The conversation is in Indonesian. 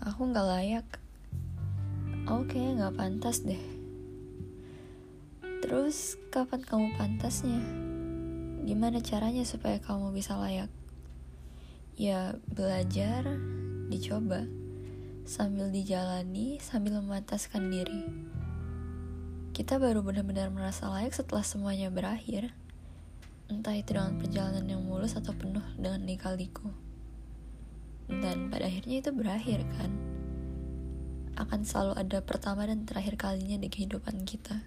gak layak. Oke, okay, gak pantas deh. Terus, kapan kamu pantasnya? Gimana caranya supaya kamu bisa layak? Ya, belajar, dicoba, sambil dijalani, sambil memantaskan diri. Kita baru benar-benar merasa layak setelah semuanya berakhir. Entah itu dengan perjalanan yang mulus atau penuh dengan lika-liku. Dan pada akhirnya itu berakhir kan? Akan selalu ada pertama dan terakhir kalinya di kehidupan kita.